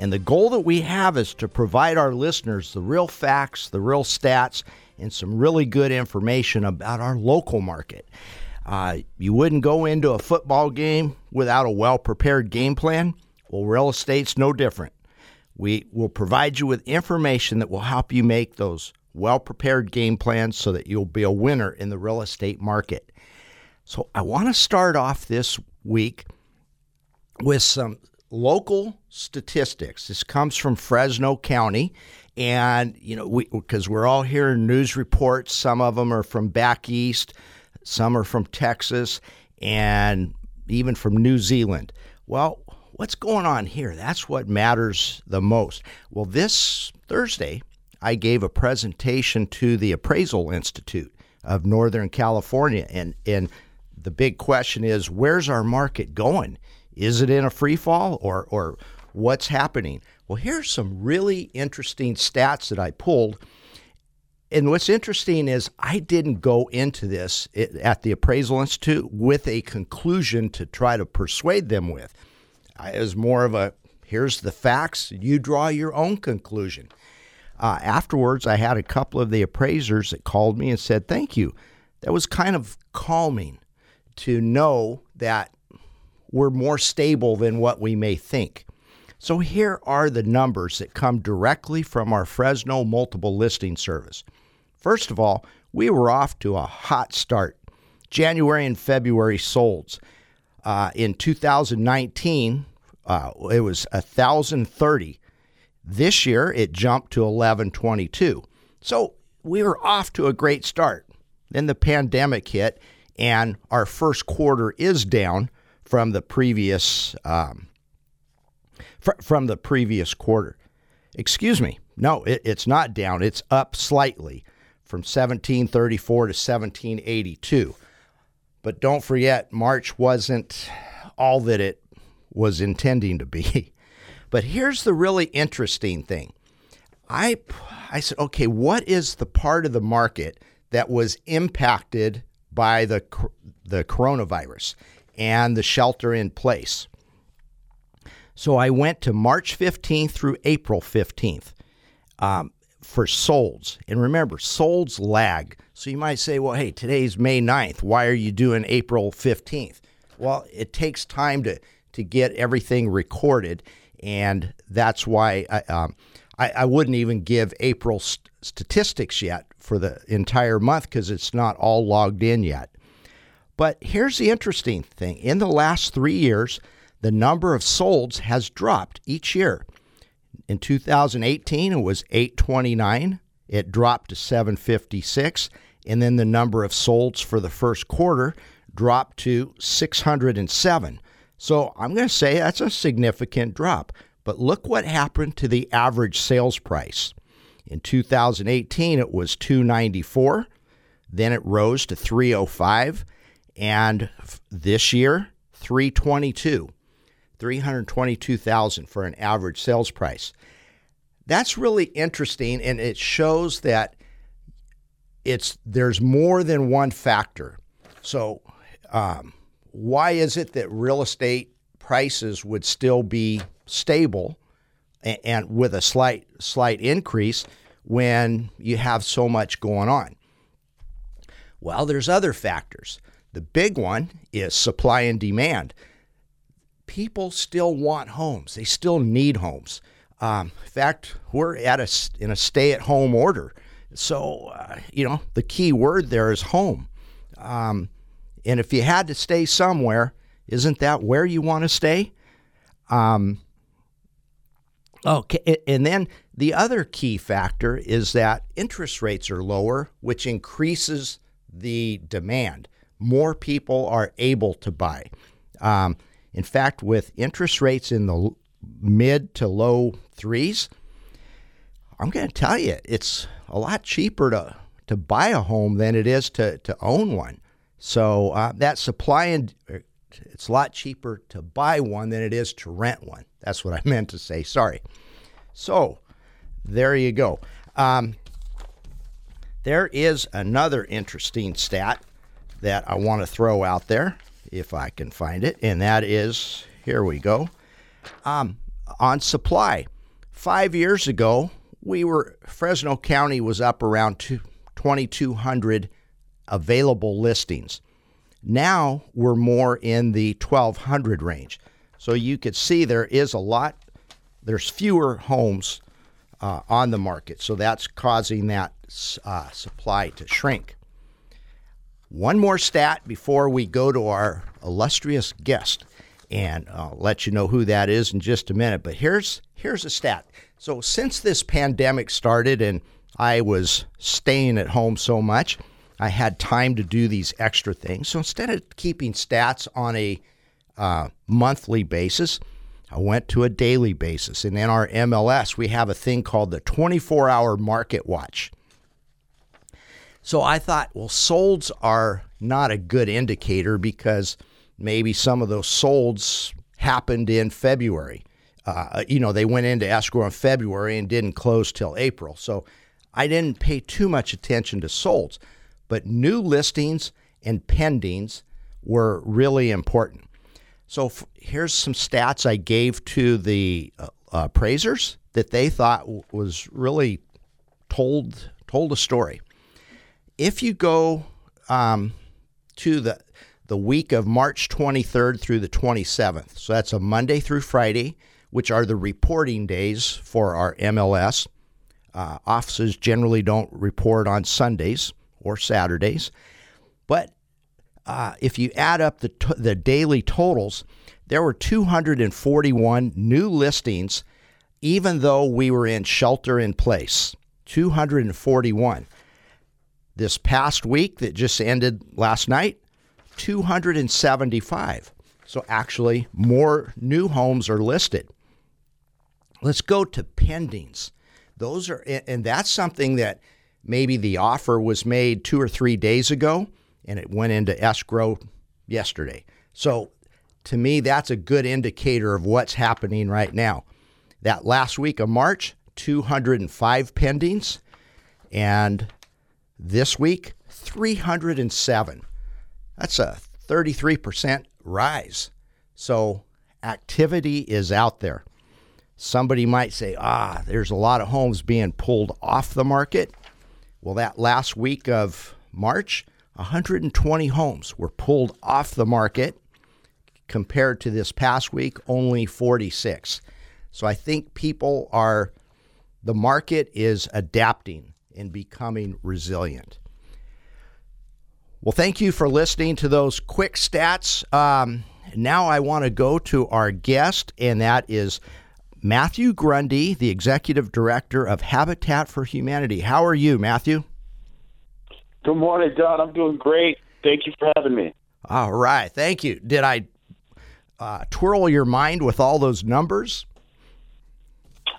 And the goal that we have is to provide our listeners the real facts, the real stats, and some really good information about our local market. Uh, you wouldn't go into a football game without a well prepared game plan. Well, real estate's no different. We will provide you with information that will help you make those well prepared game plans so that you'll be a winner in the real estate market. So, I want to start off this week with some local statistics. This comes from Fresno County, and you know, we because we're all hearing news reports. Some of them are from back east, some are from Texas, and even from New Zealand. Well, what's going on here? That's what matters the most. Well, this Thursday, I gave a presentation to the Appraisal Institute of Northern California, and and the big question is, where's our market going? Is it in a free fall or, or what's happening? Well, here's some really interesting stats that I pulled. And what's interesting is I didn't go into this at the Appraisal Institute with a conclusion to try to persuade them with. It was more of a here's the facts, you draw your own conclusion. Uh, afterwards, I had a couple of the appraisers that called me and said, Thank you. That was kind of calming to know that we're more stable than what we may think. So here are the numbers that come directly from our Fresno multiple listing service. First of all, we were off to a hot start. January and February solds. Uh, in 2019, uh, it was 1,030. This year, it jumped to 1122. So we were off to a great start. Then the pandemic hit, and our first quarter is down from the previous um, fr- from the previous quarter. Excuse me. No, it, it's not down. It's up slightly from 1734 to 1782. But don't forget, March wasn't all that it was intending to be. But here's the really interesting thing. I I said, okay, what is the part of the market that was impacted by the the coronavirus? and the shelter in place. So I went to March 15th through April 15th um, for solds. And remember, solds lag. So you might say, well, hey, today's May 9th. Why are you doing April 15th? Well, it takes time to, to get everything recorded. And that's why I, um, I, I, wouldn't even give April st- statistics yet for the entire month because it's not all logged in yet. But here's the interesting thing in the last three years, the number of solds has dropped each year. In 2018, it was 829, it dropped to 756, and then the number of solds for the first quarter dropped to 607. So I'm going to say that's a significant drop. But look what happened to the average sales price. In 2018, it was 294. Then it rose to 305 and this year 322 322,000 for an average sales price. That's really interesting and it shows that it's there's more than one factor. So um, why is it that real estate prices would still be stable and, and with a slight slight increase when you have so much going on? Well, there's other factors. The big one is supply and demand. People still want homes. They still need homes. Um, in fact, we're at a in a stay-at-home order. So, uh, you know, the key word there is home. Um, and if you had to stay somewhere, isn't that where you want to stay? Um, okay, and then the other key factor is that interest rates are lower, which increases the demand more people are able to buy. Um, in fact, with interest rates in the mid to low threes, I'm going to tell you, it's a lot cheaper to to buy a home than it is to to own one. So uh, that supply and it's a lot cheaper to buy one than it is to rent one. That's what I meant to say. Sorry. So there you go. Um, there is another interesting stat that I want to throw out there, if I can find it, and that is here we go. Um, on supply, five years ago, we were Fresno County was up around 2,200 available listings. Now we're more in the 1,200 range. So you could see there is a lot, there's fewer homes uh, on the market. So that's causing that uh, supply to shrink. One more stat before we go to our illustrious guest, and I'll let you know who that is in just a minute. But here's here's a stat. So since this pandemic started and I was staying at home so much, I had time to do these extra things. So instead of keeping stats on a uh, monthly basis, I went to a daily basis. And in our MLS, we have a thing called the 24 hour market watch. So I thought, well, solds are not a good indicator because maybe some of those solds happened in February. Uh, you know, they went into escrow in February and didn't close till April. So I didn't pay too much attention to solds but new listings and pendings were really important. So f- here's some stats I gave to the uh, appraisers that they thought w- was really told told a story. If you go um, to the the week of March 23rd through the 27th, so that's a Monday through Friday, which are the reporting days for our MLS. Uh, offices generally don't report on Sundays or Saturdays. But uh, if you add up the, t- the daily totals, there were 241 new listings, even though we were in shelter in place. 241. This past week that just ended last night, 275. So actually, more new homes are listed. Let's go to pendings. Those are, and that's something that maybe the offer was made two or three days ago and it went into escrow yesterday. So to me, that's a good indicator of what's happening right now. That last week of March, 205 pendings, and this week, 307. That's a 33% rise. So activity is out there. Somebody might say, ah, there's a lot of homes being pulled off the market. Well, that last week of March, 120 homes were pulled off the market compared to this past week, only 46. So I think people are, the market is adapting and becoming resilient. Well, thank you for listening to those quick stats. Um, now I want to go to our guest, and that is Matthew Grundy, the executive director of Habitat for Humanity. How are you, Matthew? Good morning, Don. I'm doing great. Thank you for having me. All right. Thank you. Did I uh, twirl your mind with all those numbers?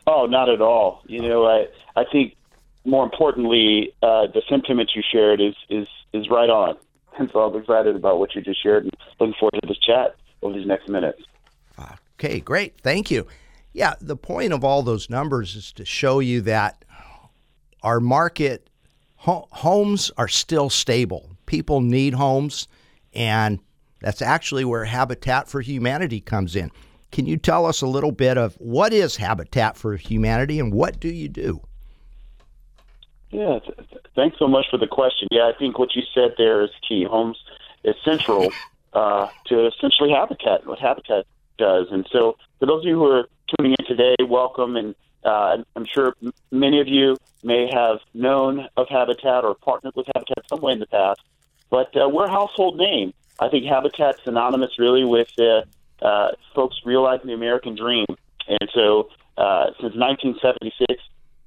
Oh, not at all. You know, I I think more importantly, uh, the sentiment you shared is is is right on. And so I'm excited about what you just shared and looking forward to this chat over these next minutes. Okay, great. Thank you. Yeah, the point of all those numbers is to show you that our market homes are still stable. People need homes, and that's actually where Habitat for Humanity comes in. Can you tell us a little bit of what is Habitat for Humanity and what do you do? Yeah, th- thanks so much for the question. Yeah, I think what you said there is key. Homes is central uh, to essentially Habitat, what Habitat does. And so, for those of you who are tuning in today, welcome. And uh, I'm sure many of you may have known of Habitat or partnered with Habitat some way in the past, but uh, we're a household name. I think Habitat's synonymous really with uh, folks realizing the American dream. And so uh, since 1976,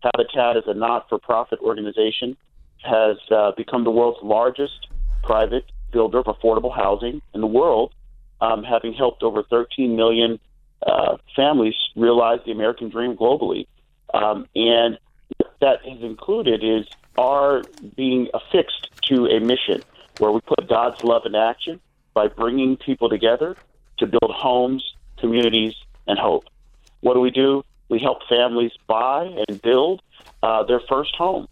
Habitat is a not-for-profit organization, has uh, become the world's largest private builder of affordable housing in the world, um, having helped over 13 million uh, families realize the American dream globally. Um, and that is included is our being affixed to a mission where we put God's love in action by bringing people together to build homes, communities, and hope. What do we do? We help families buy and build uh, their first home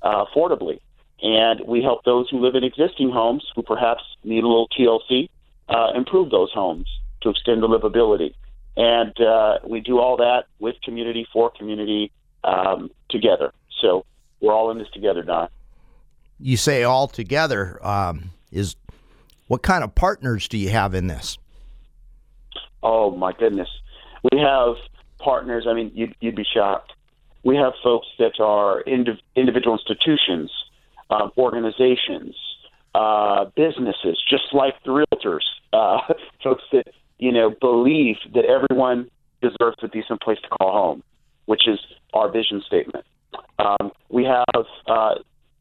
uh, affordably. And we help those who live in existing homes who perhaps need a little TLC uh, improve those homes to extend the livability. And uh, we do all that with community, for community, um, together. So we're all in this together, Don. You say all together. Um, is what kind of partners do you have in this? Oh my goodness, we have partners. I mean, you'd, you'd be shocked. We have folks that are indiv- individual institutions, uh, organizations, uh, businesses, just like the realtors, uh, folks that you know believe that everyone deserves a decent place to call home, which is our vision statement. Um, we have uh,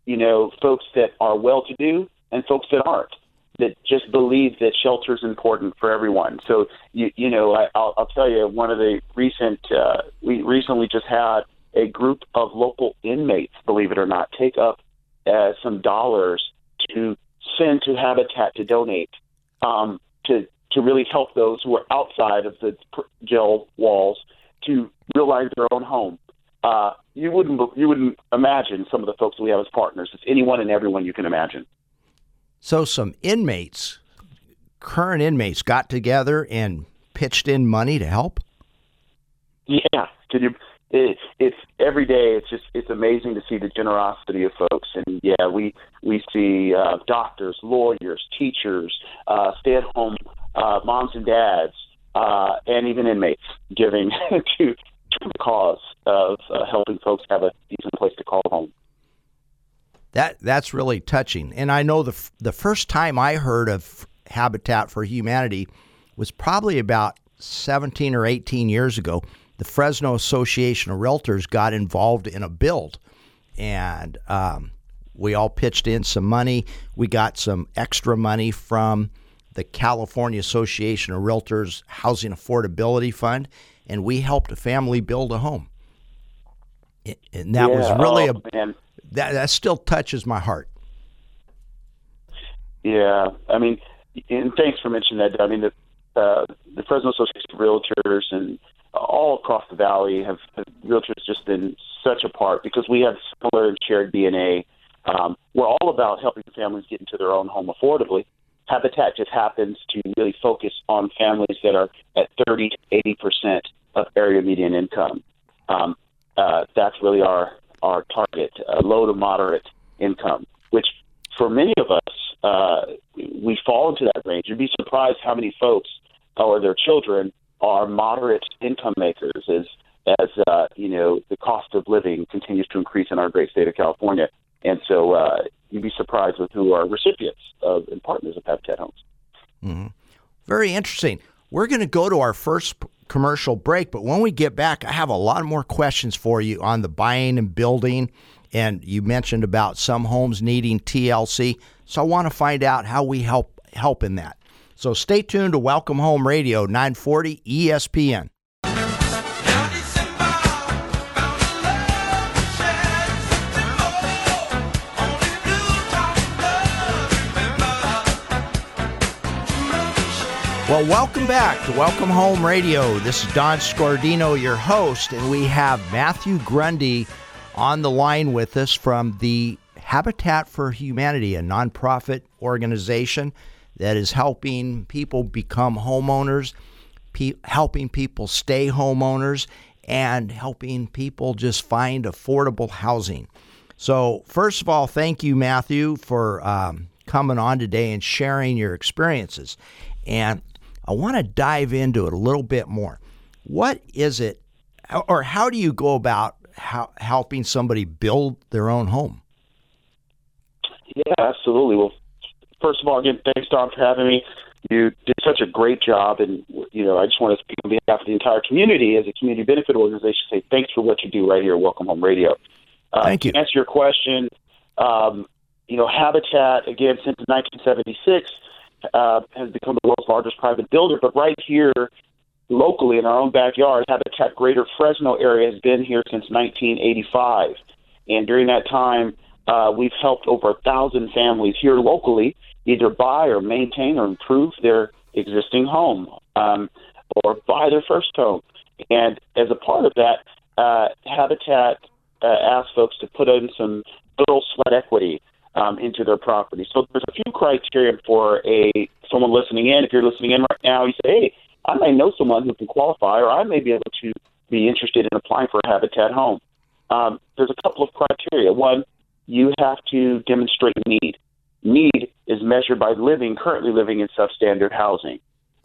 you know folks that are well-to-do and folks that aren't that just believe that shelter is important for everyone. So you you know I, I'll, I'll tell you one of the recent uh, we recently just had a group of local inmates, believe it or not, take up uh, some dollars to send to Habitat to donate um, to to really help those who are outside of the jail walls to realize their own home. Uh, you wouldn't you wouldn't imagine some of the folks we have as partners. It's anyone and everyone you can imagine. So some inmates, current inmates, got together and pitched in money to help. Yeah, can you? It, it's every day. It's just it's amazing to see the generosity of folks, and yeah, we we see uh, doctors, lawyers, teachers, uh, stay-at-home uh, moms and dads, uh, and even inmates giving to to the cause of uh, helping folks have a decent place to call home. That that's really touching. And I know the the first time I heard of Habitat for Humanity was probably about 17 or 18 years ago. The Fresno Association of Realtors got involved in a build, and um, we all pitched in some money. We got some extra money from the California Association of Realtors Housing Affordability Fund, and we helped a family build a home. And that yeah, was really oh, a man that that still touches my heart. Yeah, I mean, and thanks for mentioning that. I mean, the uh, the Fresno Association of Realtors and all across the valley have, have realtors just been such a part because we have similar and shared DNA. Um, we're all about helping families get into their own home affordably. Habitat just happens to really focus on families that are at 30 to 80 percent of area median income. Um, uh, that's really our our target, uh, low to moderate income, which for many of us, uh, we fall into that range. You'd be surprised how many folks or their children are moderate income makers as as uh, you know the cost of living continues to increase in our great state of California, and so uh, you'd be surprised with who are recipients of and partners of Habitat Homes. Mm-hmm. Very interesting. We're going to go to our first commercial break. But when we get back, I have a lot more questions for you on the buying and building. And you mentioned about some homes needing TLC. So I want to find out how we help help in that. So stay tuned to Welcome Home Radio 940 ESPN. Well, welcome back to Welcome Home Radio. This is Don Scordino, your host, and we have Matthew Grundy on the line with us from the Habitat for Humanity, a nonprofit organization that is helping people become homeowners, pe- helping people stay homeowners, and helping people just find affordable housing. So, first of all, thank you, Matthew, for um, coming on today and sharing your experiences. And I want to dive into it a little bit more. What is it, or how do you go about how, helping somebody build their own home? Yeah, absolutely. Well, first of all, again, thanks, Don, for having me. You did such a great job, and you know, I just want to speak on behalf of the entire community as a community benefit organization. Say thanks for what you do right here at Welcome Home Radio. Uh, Thank you. To answer your question, um, you know, Habitat again since 1976 uh, has become the world's largest private builder. But right here, locally in our own backyard, Habitat Greater Fresno area has been here since 1985. And during that time, uh, we've helped over a thousand families here locally either buy or maintain or improve their existing home um, or buy their first home. And as a part of that, uh, Habitat uh, asks folks to put in some little sweat equity um, into their property. So there's a few criteria for a someone listening in. If you're listening in right now, you say, "Hey, I may know someone who can qualify, or I may be able to be interested in applying for a Habitat home." Um, there's a couple of criteria. One, you have to demonstrate need. Need is measured by living currently living in substandard housing.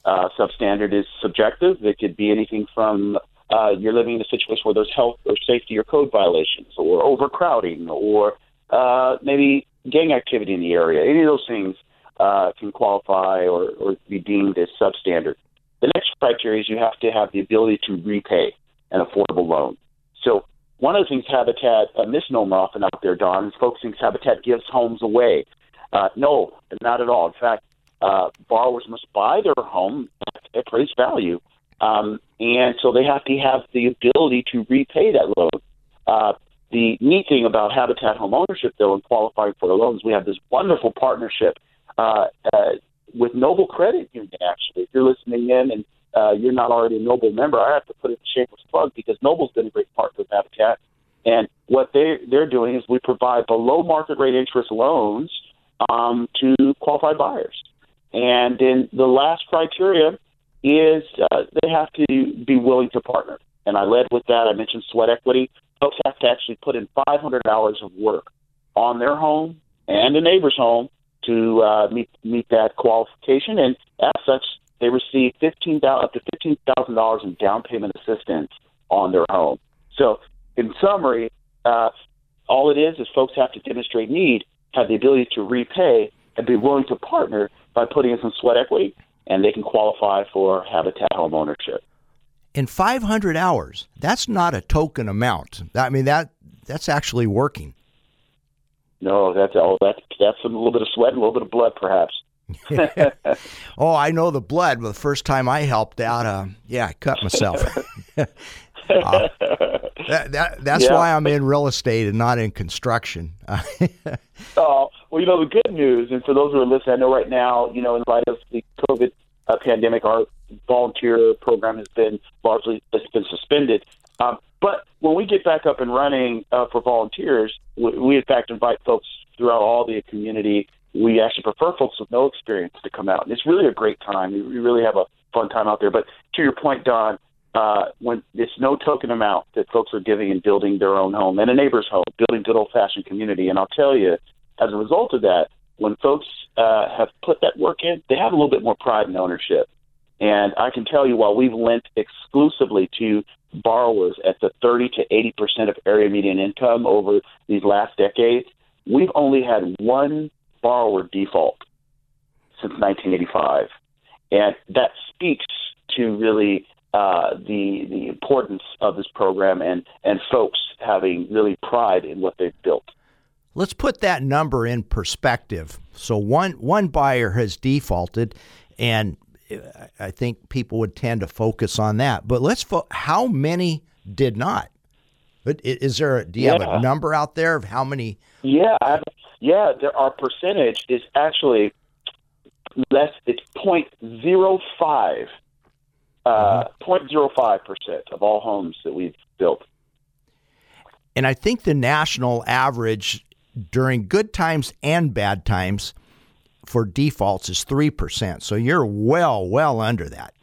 Uh, substandard is subjective. It could be anything from uh, you're living in a situation where there's health or safety or code violations, or overcrowding, or uh, maybe gang activity in the area. Any of those things uh, can qualify or, or be deemed as substandard. The next criteria is you have to have the ability to repay an affordable loan. So one of the things Habitat, a misnomer often out there, Don, is folks think Habitat gives homes away. Uh, no, not at all. In fact, uh, borrowers must buy their home at appraised value, um, and so they have to have the ability to repay that loan. Uh, the neat thing about Habitat home ownership, though, and qualifying for the loans, we have this wonderful partnership uh, uh, with Noble Credit Union. Actually, if you're listening in and uh, you're not already a Noble member, I have to put in a shameless plug because Noble's been a great partner with Habitat. And what they they're doing is we provide below market rate interest loans um, to qualified buyers. And then the last criteria is uh, they have to be willing to partner. And I led with that. I mentioned sweat equity. Folks have to actually put in 500 hours of work on their home and a neighbor's home to uh, meet meet that qualification. And as such, they receive fifteen up to fifteen thousand dollars in down payment assistance on their home. So, in summary, uh, all it is is folks have to demonstrate need, have the ability to repay, and be willing to partner by putting in some sweat equity, and they can qualify for Habitat home ownership. In 500 hours, that's not a token amount. I mean that that's actually working. No, that's all. That's that's a little bit of sweat and a little bit of blood, perhaps. oh, I know the blood. Well, the first time I helped out, uh, yeah, I cut myself. uh, that, that, that's yeah. why I'm in real estate and not in construction. oh, well, you know, the good news, and for those who are listening, I know right now, you know, in light of the COVID uh, pandemic, our volunteer program has been largely has been suspended. Um, but when we get back up and running uh, for volunteers, we, we in fact invite folks throughout all the community. We actually prefer folks with no experience to come out, and it's really a great time. We really have a fun time out there. But to your point, Don, uh, when it's no token amount that folks are giving and building their own home and a neighbor's home, building good old fashioned community. And I'll tell you, as a result of that, when folks uh, have put that work in, they have a little bit more pride and ownership. And I can tell you, while we've lent exclusively to borrowers at the 30 to 80 percent of area median income over these last decades, we've only had one borrower default since 1985, and that speaks to really uh, the the importance of this program and and folks having really pride in what they've built. Let's put that number in perspective. So one one buyer has defaulted, and I think people would tend to focus on that. But let's fo- how many did not? Is there? A, do you yeah. have a number out there of how many? Yeah, yeah. There, our percentage is actually less. It's point zero five. Uh, mm-hmm. 0.05 percent of all homes that we've built. And I think the national average during good times and bad times for defaults is 3%. So you're well, well under that.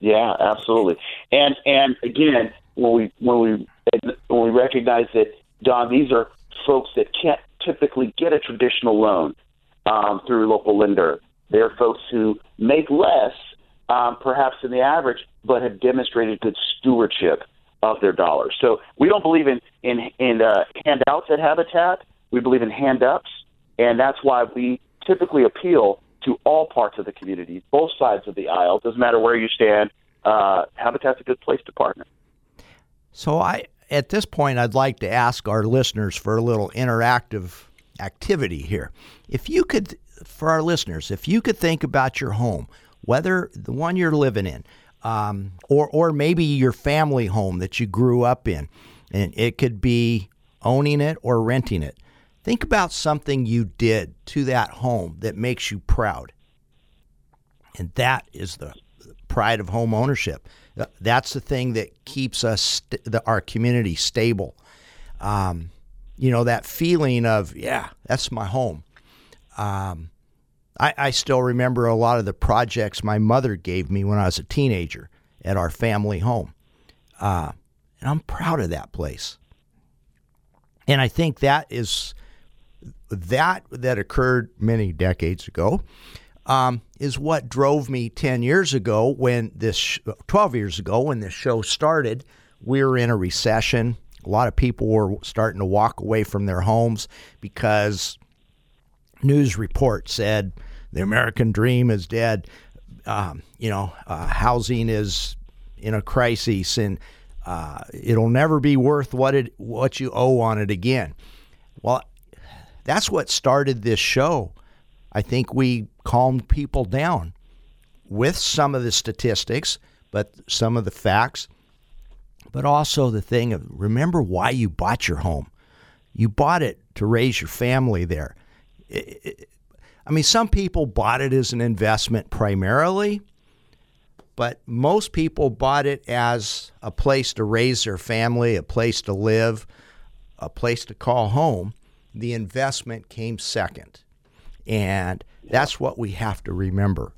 Yeah, absolutely. And and again, when we when we when we recognize that Don, these are folks that can't typically get a traditional loan um, through local lender. They're folks who make less, um, perhaps than the average, but have demonstrated good stewardship of their dollars. So we don't believe in in in uh, handouts at Habitat. We believe in hand ups, and that's why we typically appeal to all parts of the community, both sides of the aisle. Doesn't matter where you stand. Uh, Habitat's a good place to partner. So I, at this point, I'd like to ask our listeners for a little interactive activity here. If you could, for our listeners, if you could think about your home, whether the one you're living in, um, or or maybe your family home that you grew up in, and it could be owning it or renting it. Think about something you did to that home that makes you proud. And that is the pride of home ownership. That's the thing that keeps us, st- the, our community stable. Um, you know, that feeling of, yeah, that's my home. Um, I, I still remember a lot of the projects my mother gave me when I was a teenager at our family home. Uh, and I'm proud of that place. And I think that is that that occurred many decades ago um, is what drove me 10 years ago when this 12 years ago when this show started we were in a recession a lot of people were starting to walk away from their homes because news reports said the American dream is dead. Um, you know, uh, housing is in a crisis, and uh, it'll never be worth what it what you owe on it again. Well, that's what started this show. I think we calmed people down with some of the statistics, but some of the facts, but also the thing of remember why you bought your home. You bought it to raise your family there. It, it, I mean, some people bought it as an investment primarily, but most people bought it as a place to raise their family, a place to live, a place to call home. The investment came second. And that's what we have to remember.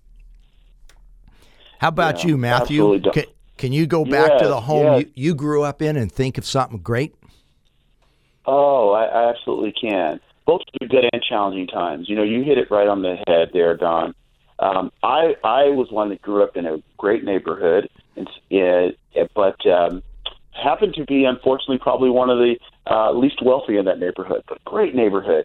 How about Yeah, you, Matthew? Can, can you go back to the home yes. you, you grew up in and think of something great? Oh, I, I absolutely can. Both through good and challenging times. You know, you hit it right on the head there, Don. Um, I I was one that grew up in a great neighborhood, and uh, but um, happened to be unfortunately probably one of the uh, least wealthy in that neighborhood, but great neighborhood.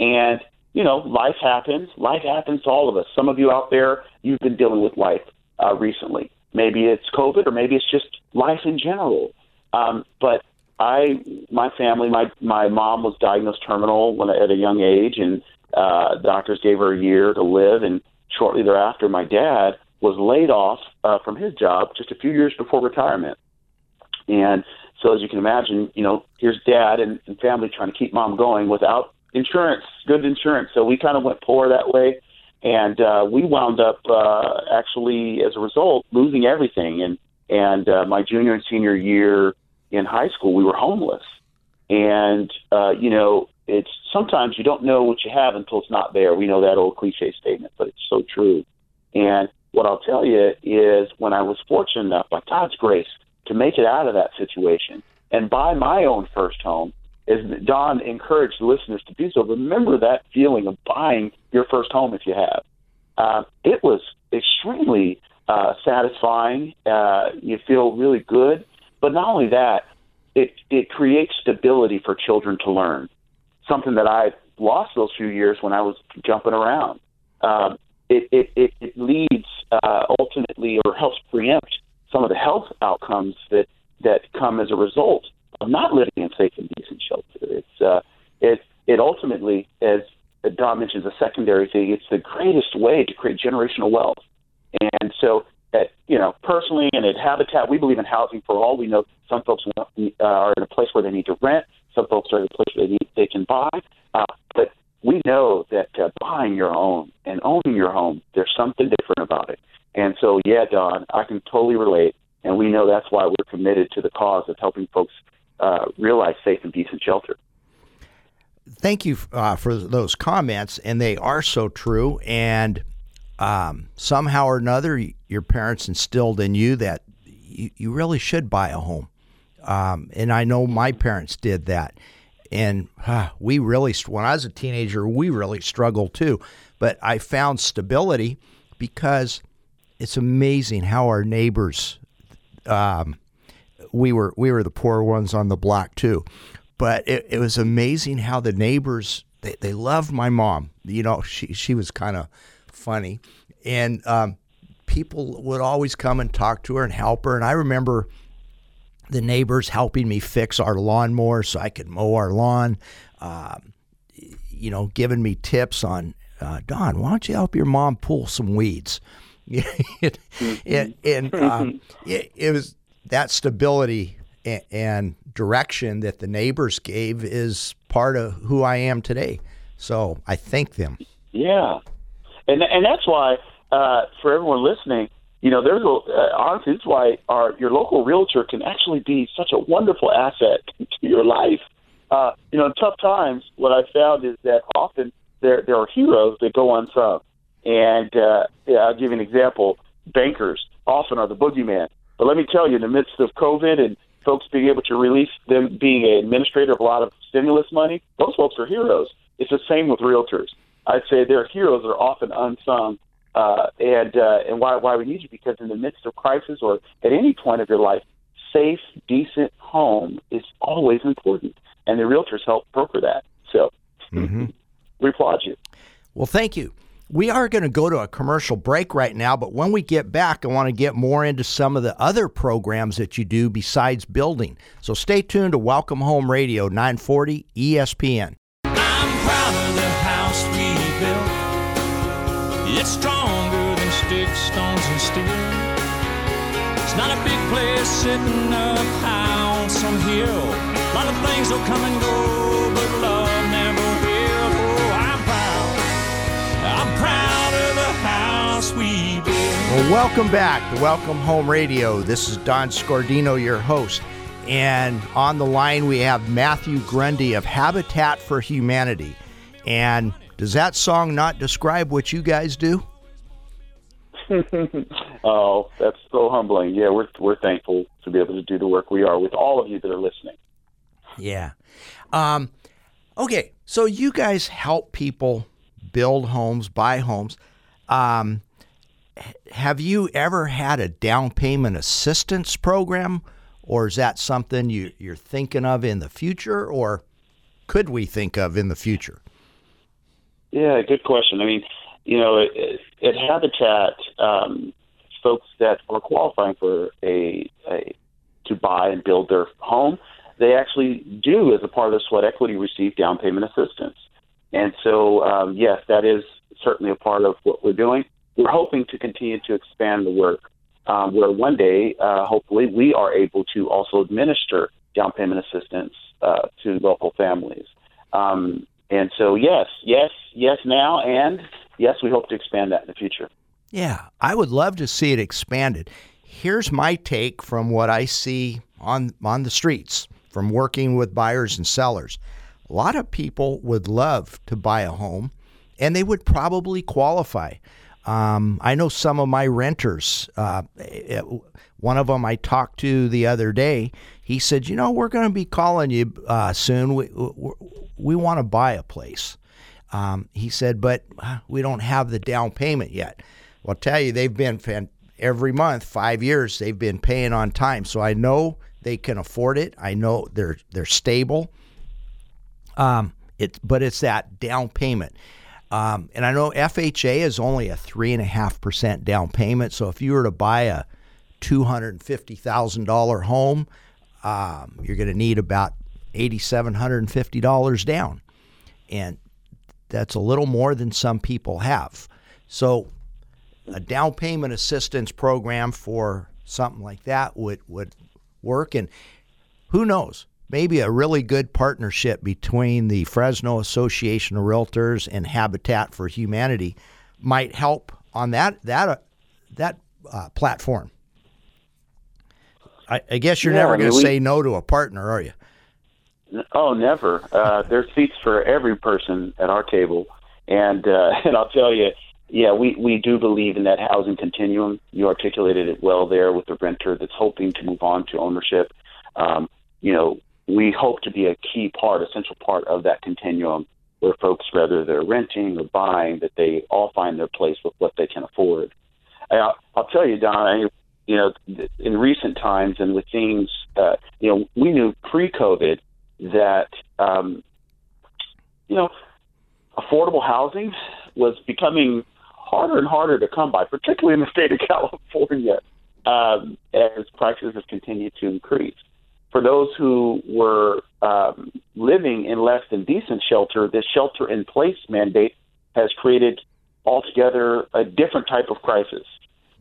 And you know, life happens. Life happens to all of us. Some of you out there, you've been dealing with life uh, recently. Maybe it's COVID, or maybe it's just life in general. Um, but I, my family, my my mom was diagnosed terminal when at a young age, and uh, doctors gave her a year to live. And shortly thereafter, my dad was laid off uh, from his job just a few years before retirement. And so, as you can imagine, you know, here's dad and, and family trying to keep mom going without insurance, good insurance. So we kind of went poor that way, and uh, we wound up uh, actually, as a result, losing everything. And and uh, my junior and senior year in high school, we were homeless. And uh, you know, it's sometimes you don't know what you have until it's not there. We know that old cliche statement, but it's so true. And what I'll tell you is, when I was fortunate enough, by God's grace, to make it out of that situation and buy my own first home, as Don encouraged the listeners to do so, remember that feeling of buying your first home if you have. Uh, it was extremely uh, satisfying. Uh, you feel really good, but not only that, it it creates stability for children to learn. Something that I lost those few years when I was jumping around. Um, it, it, it, it leads uh, ultimately or helps preempt some of the health outcomes that that come as a result of not living in safe and decent shelter. It's uh, it it ultimately, as Don mentions, a secondary thing. It's the greatest way to create generational wealth. And so, at you know, personally and at Habitat, we believe in housing for all. We know some folks uh, are in a place where they need to rent. Some folks are in a place where they need they can buy. Uh, but we know that uh, buying your own and owning your home, there's something different about it. And so, yeah, Don, I can totally relate. And we know that's why we're committed to the cause of helping folks uh, realize safe and decent shelter. thank you uh, for those comments, and they are so true. And um, somehow or another, your parents instilled in you that you, you really should buy a home. Um, and I know my parents did that. And uh, we really, when I was a teenager, we really struggled too. But I found stability because it's amazing how our neighbors um, we were we were the poor ones on the block too. But it, it was amazing how the neighbors they, they loved my mom. You know, she she was kind of funny, and um, people would always come and talk to her and help her. And I remember the neighbors helping me fix our lawnmower so I could mow our lawn. Um, you know, giving me tips on uh, Don. Why don't you help your mom pull some weeds? and and um, it, it was that stability and direction that the neighbors gave is part of who I am today. So I thank them. Yeah, and and that's why uh, for everyone listening, you know, there's a uh, honestly, this is why our your local realtor can actually be such a wonderful asset to your life. Uh, you know, in tough times, what I found is that often there there are heroes that go unsung. And uh, yeah, I'll give you an example. Bankers often are the boogeyman. But let me tell you, in the midst of COVID and folks being able to release them being an administrator of a lot of stimulus money, those folks are heroes. It's the same with realtors. I'd say their heroes are often unsung. Uh, and uh, and why why we need you because in the midst of crisis or at any point of your life, safe, decent home is always important, and the realtors help broker that. So mm-hmm. we applaud you. Well, thank you. We are going to go to a commercial break right now, but when we get back, I want to get more into some of the other programs that you do besides building. So stay tuned to Welcome Home Radio 940 ESPN. Sitting up high on some hill. A lot of things will come and go, but love Well, welcome back to Welcome Home Radio. This is Don Scordino, your host. And on the line, we have Matthew Grundy of Habitat for Humanity. And does that song not describe what you guys do? oh, that's so humbling. Yeah, we're, we're thankful to be able to do the work we are with all of you that are listening. Yeah. Um, okay, so you guys help people build homes, buy homes. Um, have you ever had a down payment assistance program, or is that something you, you're thinking of in the future, or could we think of in the future? Yeah, good question. I mean, you know, at, Habitat, um, folks that are qualifying for a, a to buy and build their home, they actually do, as a part of sweat equity, receive down payment assistance. And so, um, yes, that is certainly a part of what we're doing we're hoping to continue to expand the work um, where one day, uh, hopefully, we are able to also administer down payment assistance uh, to local families. Um, and so, yes, yes, yes, now, and yes, we hope to expand that in the future. Yeah, I would love to see it expanded. Here's my take from what I see on on the streets from working with buyers and sellers. A lot of people would love to buy a home and they would probably qualify. Um, I know some of my renters. Uh, one of them I talked to the other day. He said, "You know, we're going to be calling you uh, soon. We we, we want to buy a place." Um, he said, "But uh, we don't have the down payment yet." Well, I'll tell you, they've been every month, five years. They've been paying on time, so I know they can afford it. I know they're they're stable. Um, but it's that down payment. Um, and I know FHA is only a three and a half percent down payment. So if you were to buy a two hundred and fifty thousand dollar home, um, you're going to need about eighty seven hundred and fifty dollars down, and that's a little more than some people have. So a down payment assistance program for something like that would would work. And who knows? maybe a really good partnership between the Fresno Association of Realtors and Habitat for Humanity might help on that that uh, that uh, platform. I, I, guess you're yeah, never going to say no to a partner, are you? Oh, never. Uh, there's seats for every person at our table, and uh, and I'll tell you, yeah, we we do believe in that housing continuum. You articulated it well there with the renter that's hoping to move on to ownership. Um, you know, we hope to be a key part, a central part of that continuum where folks, whether they're renting or buying, that they all find their place with what they can afford. I, I'll tell you, Don, I, you know, in recent times and with things, uh, you know, we knew pre-COVID that, um, you know, affordable housing was becoming harder and harder to come by, particularly in the state of California, um, as prices have continued to increase for those who were um, living in less than decent shelter, this shelter in place mandate has created altogether a different type of crisis.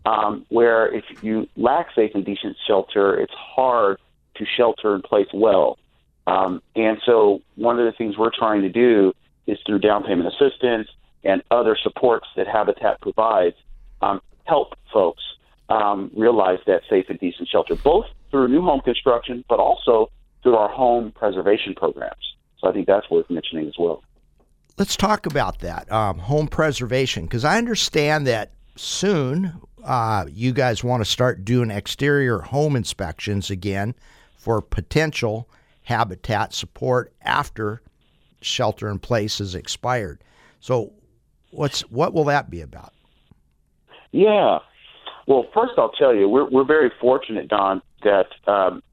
Um, where if you lack safe and decent shelter, it's hard to shelter in place well. Um, and so one of the things we're trying to do is through down payment assistance and other supports that Habitat provides, um, help folks um, realize that safe and decent shelter, both through new home construction, but also through our home preservation programs. So I think that's worth mentioning as well. Let's talk about that um, home preservation because I understand that soon uh, you guys want to start doing exterior home inspections again for potential habitat support after shelter in place is expired. So, what's what will that be about? Yeah. Well, first I'll tell you, we're we're very fortunate, Don, that um,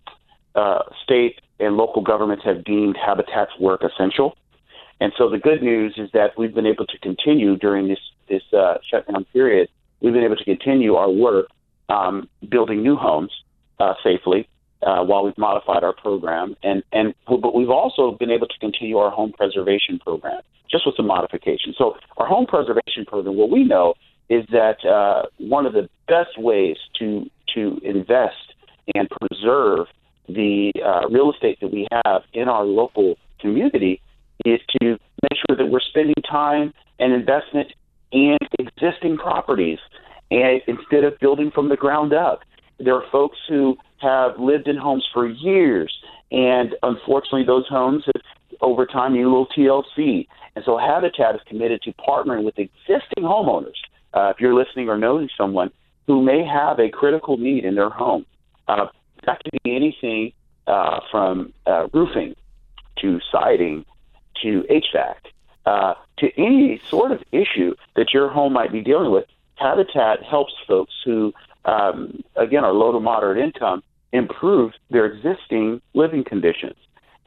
uh, state and local governments have deemed Habitat's work essential. And so the good news is that we've been able to continue during this this uh, shutdown period. We've been able to continue our work um, building new homes uh, safely uh, while we've modified our program, and and but we've also been able to continue our home preservation program just with some modifications. So our home preservation program, what we know is that uh, one of the best ways to to invest and preserve the uh, real estate that we have in our local community is to make sure that we're spending time and investment in existing properties and instead of building from the ground up. There are folks who have lived in homes for years, and unfortunately, those homes have over time need a little TLC. And so, Habitat is committed to partnering with existing homeowners. Uh, if you're listening or knowing someone who may have a critical need in their home, uh, that could be anything uh, from uh, roofing to siding to HVAC uh, to any sort of issue that your home might be dealing with. Habitat helps folks who, um, again, are low to moderate income improve their existing living conditions.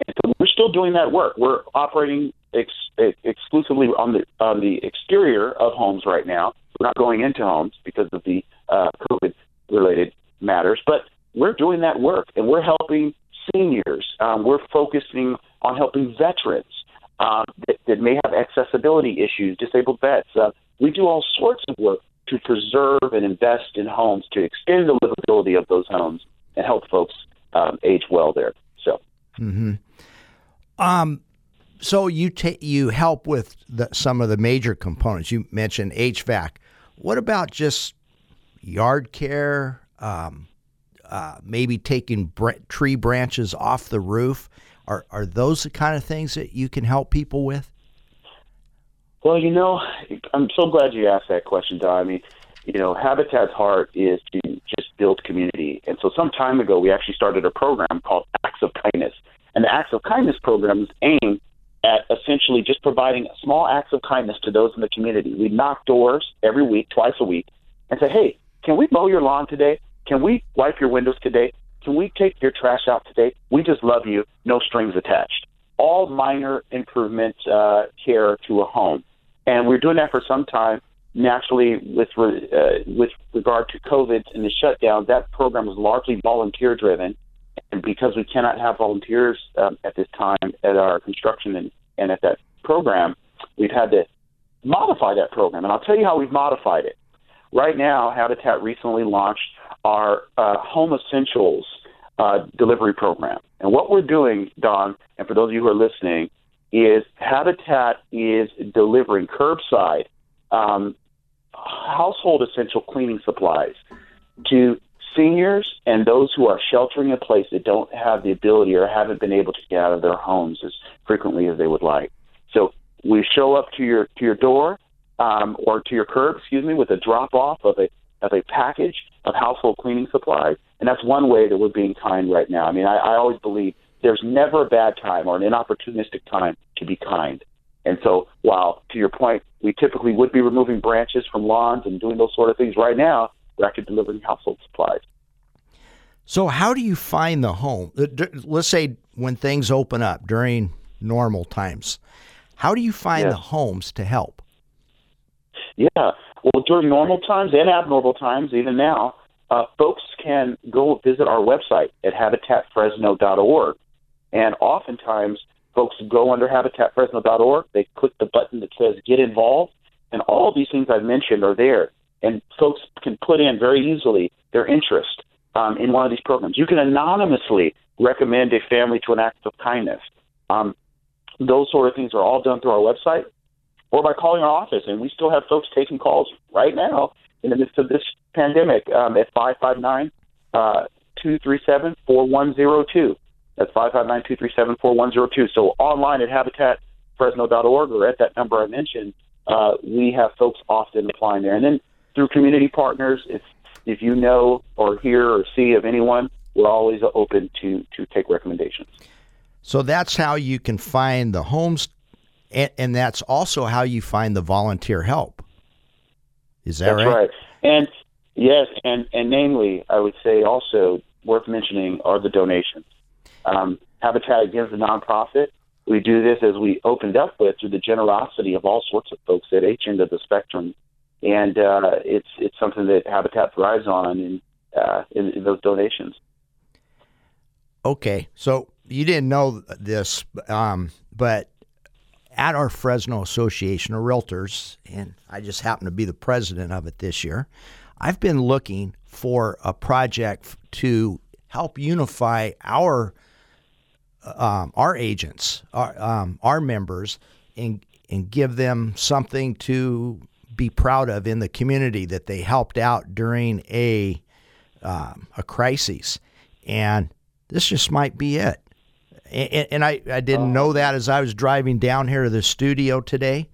And so we're still doing that work. We're operating ex- exclusively on the on the exterior of homes right now. We're not going into homes because of the uh, COVID related matters, but we're doing that work and we're helping seniors. Um, we're focusing on helping veterans um, that, that, may have accessibility issues, disabled vets. Uh, we do all sorts of work to preserve and invest in homes to extend the livability of those homes and help folks um, age well there. So, mm-hmm. um, so you ta- you help with the, some of the major components. You mentioned HVAC. What about just yard care? Um, uh, maybe taking br- tree branches off the roof. Are are those the kind of things that you can help people with? Well, you know, I'm so glad you asked that question, Don. I mean, you know, Habitat's heart is to just build community, and so some time ago we actually started a program called Acts of Kindness, and the Acts of Kindness program is aimed at essentially just providing small acts of kindness to those in the community. We knock doors every week, twice a week, and say, "Hey, can we mow your lawn today? Can we wipe your windows today? Can we take your trash out today? We just love you, no strings attached. All minor improvement uh, care to a home, and we're doing that for some time. Naturally, with re- uh, with regard to COVID and the shutdown, that program is largely volunteer driven, and because we cannot have volunteers um, at this time at our construction and, and at that program, we've had to modify that program. And I'll tell you how we've modified it. Right now, Habitat recently launched our uh, Home Essentials uh, delivery program. And what we're doing, Don, and for those of you who are listening, is Habitat is delivering curbside um, household essential cleaning supplies to seniors and those who are sheltering in place that don't have the ability or haven't been able to get out of their homes as frequently as they would like. So we show up to your to your door um, or to your curb, excuse me, with a drop off of a of a package of household cleaning supplies, and that's one way that we're being kind right now. I mean, I, I always believe there's never a bad time or an inopportunistic time to be kind. And so, while to your point, we typically would be removing branches from lawns and doing those sort of things right now, we're actually delivering household supplies. So, how do you find the home? Uh, let's say when things open up during normal times, how do you find yes. the homes to help? Yeah, well, during normal times and abnormal times, even now, uh, folks can go visit our website at habitatfresno.org. And oftentimes, folks go under habitatfresno.org, they click the button that says Get Involved, and all these things I've mentioned are there. And folks can put in very easily their interest um, in one of these programs. You can anonymously recommend a family to an act of kindness. Um, those sort of things are all done through our website or by calling our office. And we still have folks taking calls right now in the midst of this pandemic um, at 559 237 4102. That's 559 237 4102. So online at habitatfresno.org or at that number I mentioned, uh, we have folks often applying there. And then through community partners, if, if you know or hear or see of anyone, we're always open to, to take recommendations. So that's how you can find the homes, and, and that's also how you find the volunteer help. Is that That's right? right. And yes, and and namely, I would say also worth mentioning are the donations. Um, Habitat Against the nonprofit. We do this as we opened up with through the generosity of all sorts of folks at each end of the spectrum, and uh, it's it's something that Habitat thrives on in, uh, in, in those donations. Okay, so you didn't know this, um, but at our Fresno Association of Realtors, and I just happen to be the president of it this year, I've been looking for a project to help unify our um, our agents, our um, our members, and and give them something to be proud of in the community that they helped out during a um, a crisis, and this just might be it. And, and I, I didn't know that as I was driving down here to the studio today.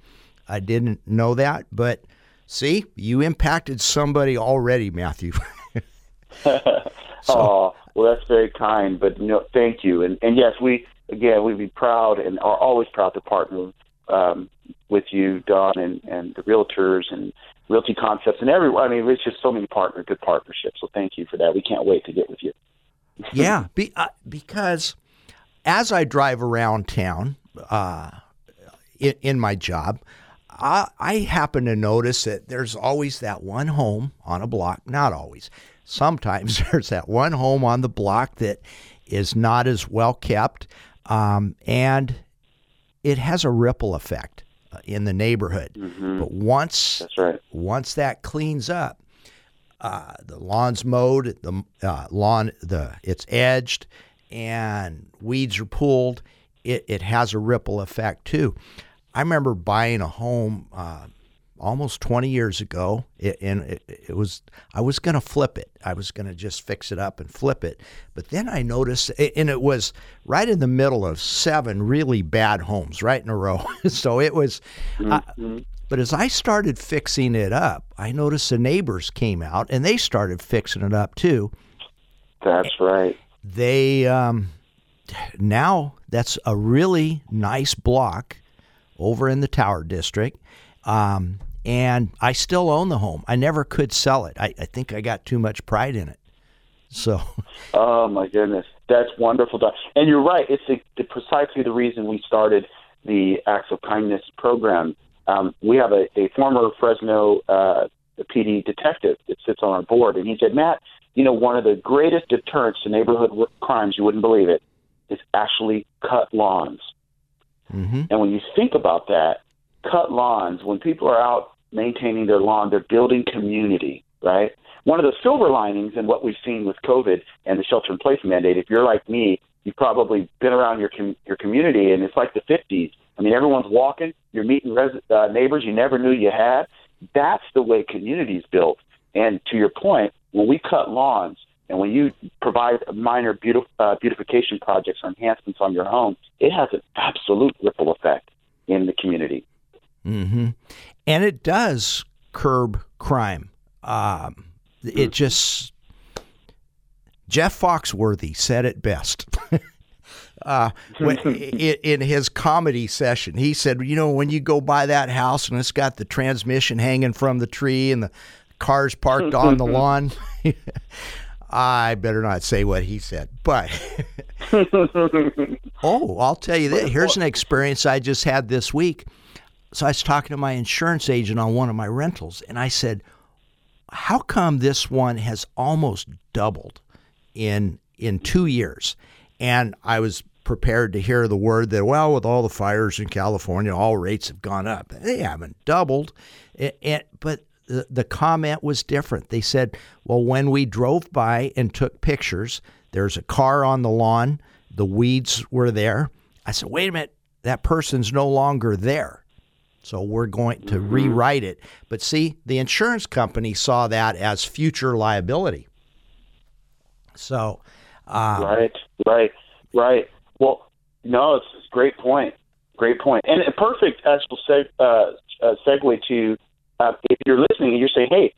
I didn't know that, but see, you impacted somebody already, Matthew. oh, well, that's very kind, but no, thank you. And and yes, we again we'd be proud and are always proud to partner um, with you, Don, and and the realtors and Realty Concepts and everyone. I mean, it's just so many partner good partnerships. So thank you for that. We can't wait to get with you. yeah, be, uh, because as I drive around town uh, in, in my job, I, I happen to notice that there's always that one home on a block. Not always. Sometimes there's that one home on the block that is not as well kept, um, and it has a ripple effect uh, in the neighborhood. But once That's right. once that cleans up, uh, the lawn's mowed, the uh, lawn, the it's edged, and weeds are pulled. It it has a ripple effect too. I remember buying a home uh, almost 20 years ago, it, and it, it was I was going to flip it. I was going to just fix it up and flip it, but then I noticed, and it was right in the middle of seven really bad homes, right in a row. so it was. uh, but as I started fixing it up, I noticed the neighbors came out and they started fixing it up too. That's right. They um, now that's a really nice block over in the Tower District, um, and I still own the home. I never could sell it. I, I think I got too much pride in it. So Oh my goodness, that's wonderful. And you're right. It's the, the, precisely the reason we started the Acts of Kindness program. Um, we have a, a former Fresno uh, PD detective that sits on our board, and he said, Matt, you know, one of the greatest deterrents to neighborhood crimes, you wouldn't believe it, is actually cut lawns. mhm. And when you think about that, cut lawns, when people are out maintaining their lawn, they're building community, right? One of the silver linings in what we've seen with COVID and the shelter in place mandate, if you're like me, you've probably been around your com- your community and it's like the 50s. I mean, everyone's walking, you're meeting res- uh, neighbors you never knew you had. That's the way communities built. And to your point, when we cut lawns and when you provide minor uh, beautification projects or enhancements on your home, it has an absolute ripple effect in the community. Hmm And it does curb crime. Um, it just Jeff Foxworthy said it best. uh, when, in his comedy session, he said, "You know, when you go by that house and it's got the transmission hanging from the tree and the cars parked on the lawn." I better not say what he said, but oh, I'll tell you this. Here's an experience I just had this week. So I was talking to my insurance agent on one of my rentals, and I said, "How come this one has almost doubled in in two years?" And I was prepared to hear the word that, well, with all the fires in California, all rates have gone up. They haven't doubled, but the, the comment was different. They said, "Well, when we drove by and took pictures." There's a car on the lawn. The weeds were there. I said, wait a minute, that person's no longer there. So we're going to mm-hmm. rewrite it. But see, the insurance company saw that as future liability. So, um, right, right, right. Well, no, it's a great point. Great point. And a perfect actual seg- uh, uh, segue to uh, if you're listening and you're saying, hey,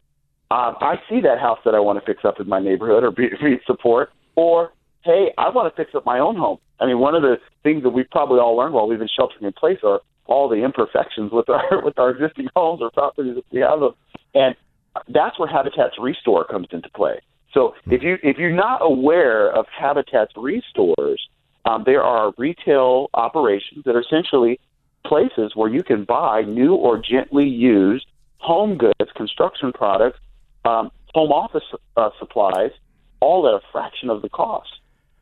um, I see that house that I want to fix up in my neighborhood or be, be support, or hey, I want to fix up my own home. I mean, one of the things that we've probably all learned while we've been sheltering in place are all the imperfections with our with our existing homes or properties that we have them, and that's where Habitat's Restore comes into play. So if you if you're not aware of Habitat's Restores, um, there are retail operations that are essentially places where you can buy new or gently used home goods, construction products, um, home office uh, supplies, all at a fraction of the cost.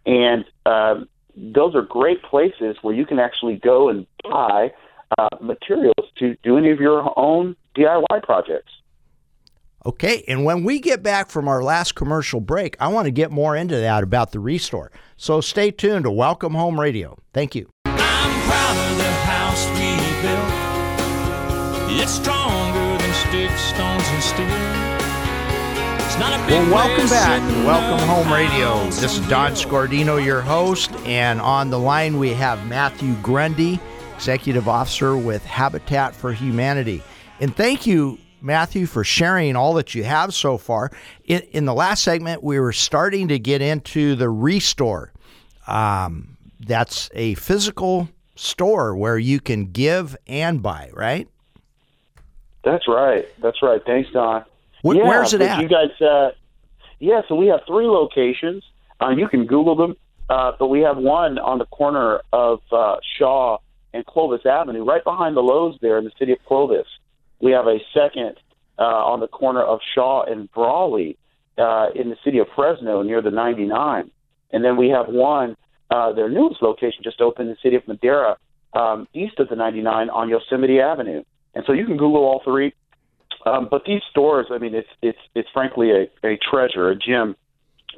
And um, those are great places where you can actually go and buy uh, materials to do any of your own DIY projects. Okay, and when we get back from our last commercial break, I want to get more into that about the restore. So stay tuned to Welcome Home Radio. Thank you. I'm proud of the house we built. It's stronger than sticks, stones, and steel. Well, welcome back to Welcome Home Radio. This is Don Scordino, your host, and on the line we have Matthew Grundy, Executive Officer with Habitat for Humanity. And thank you, Matthew, for sharing all that you have so far. In, in the last segment, we were starting to get into the Restore. Um, that's a physical store where you can give and buy, right? That's right. That's right. Thanks, Don. Where, yeah, where's it at? You guys, uh, yeah. So we have three locations. Uh, you can Google them, uh, but we have one on the corner of uh, Shaw and Clovis Avenue, right behind the Lowe's there in the city of Clovis. We have a second uh, on the corner of Shaw and Brawley uh, in the city of Fresno near the 99. And then we have one, uh, their newest location just opened in the city of Madera, um, east of the 99 on Yosemite Avenue. And so you can Google all three. Um, but these stores, I mean, it's it's it's frankly a, a treasure, a gem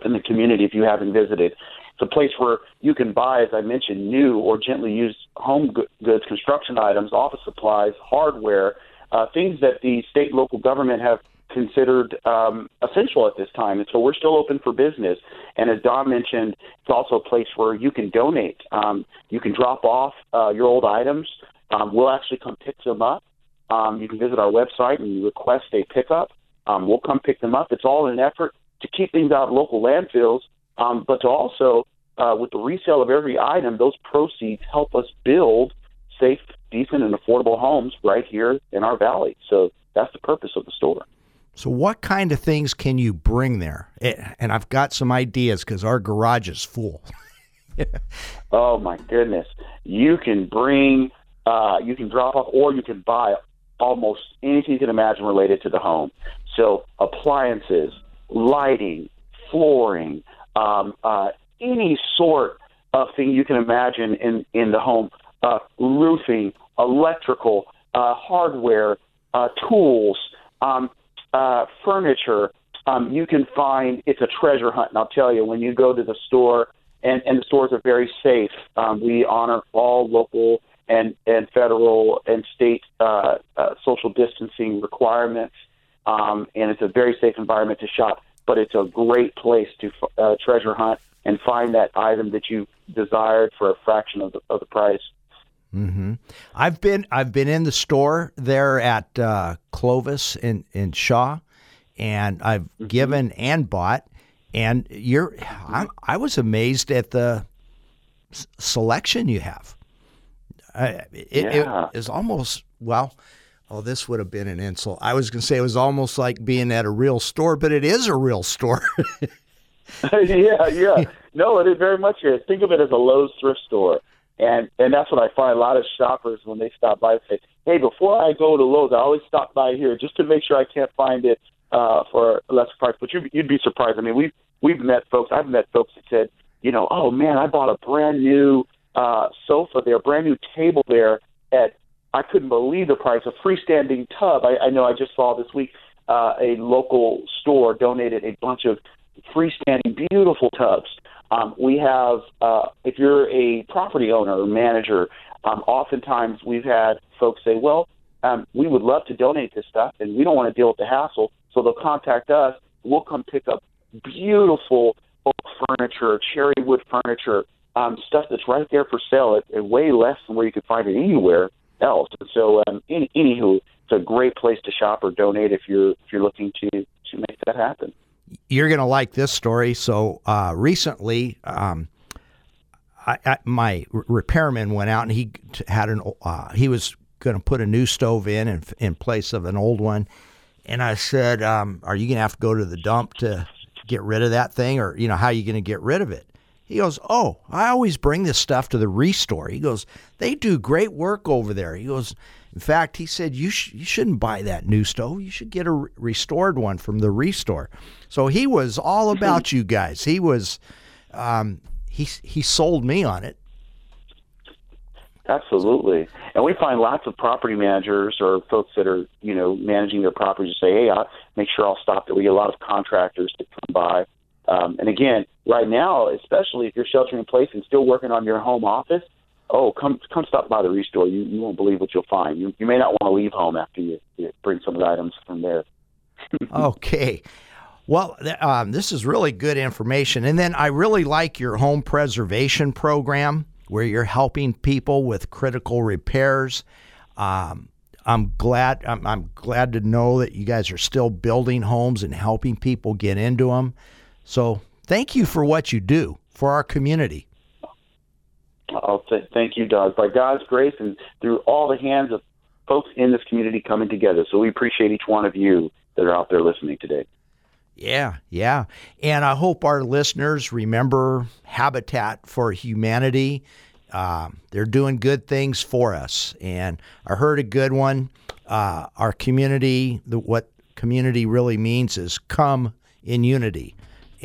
in the community. If you haven't visited, it's a place where you can buy, as I mentioned, new or gently used home goods, construction items, office supplies, hardware, uh, things that the state and local government have considered um, essential at this time. And so we're still open for business. And as Don mentioned, it's also a place where you can donate. Um, you can drop off uh, your old items. Um, we'll actually come pick them up. Um, you can visit our website and request a pickup. Um, we'll come pick them up. It's all an effort to keep things out of local landfills, um, but to also, uh, with the resale of every item, those proceeds help us build safe, decent, and affordable homes right here in our valley. So that's the purpose of the store. So, what kind of things can you bring there? Eh, and I've got some ideas because our garage is full. oh my goodness! You can bring, uh, you can drop off, or you can buy almost anything you can imagine related to the home. So appliances, lighting, flooring, um, uh, any sort of thing you can imagine in, in the home, uh, roofing, electrical, uh, hardware, uh, tools, um, uh, furniture. Um, you can find it's a treasure hunt, and I'll tell you when you go to the store, and, and the stores are very safe. Um, we honor all local and, and federal and state uh, uh, social distancing requirements. Um, and it's a very safe environment to shop, but it's a great place to uh, treasure hunt and find that item that you desired for a fraction of the, of the price. Mm-hmm. I've been I've been in the store there at uh, Clovis in in Shaw, and I've mm-hmm. given and bought. And you're I, I was amazed at the s- selection you have. It, yeah. it is almost well. Oh, this would have been an insult. I was going to say it was almost like being at a real store, but it is a real store. yeah, yeah. No, it very much is. Think of it as a Lowe's thrift store, and and that's what I find. A lot of shoppers when they stop by say, "Hey, before I go to Lowe's, I always stop by here just to make sure I can't find it uh, for a lesser price." But you, you'd be surprised. I mean, we've we've met folks. I've met folks that said, you know, oh man, I bought a brand new uh, sofa there, brand new table there at I couldn't believe the price. A freestanding tub. I, I know I just saw this week uh, a local store donated a bunch of freestanding beautiful tubs Um, we have, uh, if you're a property owner or manager, um, oftentimes we've had folks say, well, um, we would love to donate this stuff and we don't want to deal with the hassle. So they'll contact us. We'll come pick up beautiful oak furniture, cherry wood furniture, um, stuff that's right there for sale at, at way less than where you could find it anywhere else. And so, um, any, anywho, it's a great place to shop or donate if you're if you're looking to to make that happen. You're going to like this story. So uh, recently, um, I, I, my repairman went out and he had an uh, he was going to put a new stove in, in in place of an old one. And I said, um, "Are you going to have to go to the dump to get rid of that thing, or you know how are you going to get rid of it?" He goes, "Oh, I always bring this stuff to the restore." He goes, "They do great work over there." He goes, "In fact, he said you sh- you shouldn't buy that new stove. You should get a re- restored one from the restore." So he was all about you guys. He was, um, he he sold me on it. Absolutely, and we find lots of property managers or folks that are you know managing their properties say, "Hey, I'll make sure I'll stop there." We get a lot of contractors that come by, um, and again, right now, especially if you're sheltering in place and still working on your home office, oh, come come stop by the restore. You you won't believe what you'll find. You you may not want to leave home after you, you bring some of the items from there. okay. Well, um, this is really good information. And then I really like your home preservation program where you're helping people with critical repairs. Um, I'm glad. I'm, I'm, glad to know that you guys are still building homes and helping people get into them. So, thank you for what you do for our community. Oh, th- thank you, Doug. By God's grace and through all the hands of folks in this community coming together. So we appreciate each one of you that are out there listening today. Yeah, yeah. And I hope our listeners remember Habitat for Humanity. Uh, they're doing good things for us. And I heard a good one. Uh, our community, the, what community really means is come in unity.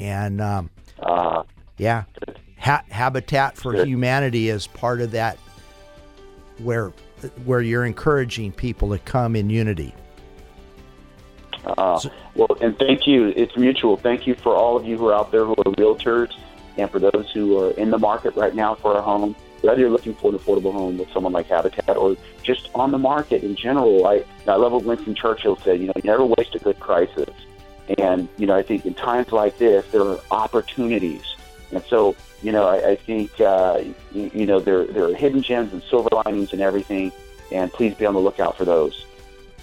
And um, uh, yeah, ha- Habitat for good. Humanity is part of that where where you're encouraging people to come in unity. Uh, well, and thank you. It's mutual. Thank you for all of you who are out there who are realtors and for those who are in the market right now for a home. Whether you're looking for an affordable home with someone like Habitat or just on the market in general, I, I love what Winston Churchill said. You know, you never waste a good crisis. And, you know, I think in times like this, there are opportunities. And so, you know, I, I think, uh, you, you know, there, there are hidden gems and silver linings and everything. And please be on the lookout for those.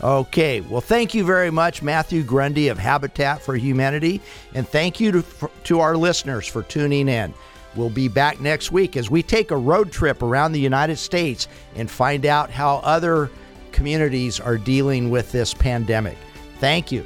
Okay, well, thank you very much, Matthew Grundy of Habitat for Humanity, and thank you to, to our listeners for tuning in. We'll be back next week as we take a road trip around the United States and find out how other communities are dealing with this pandemic. Thank you.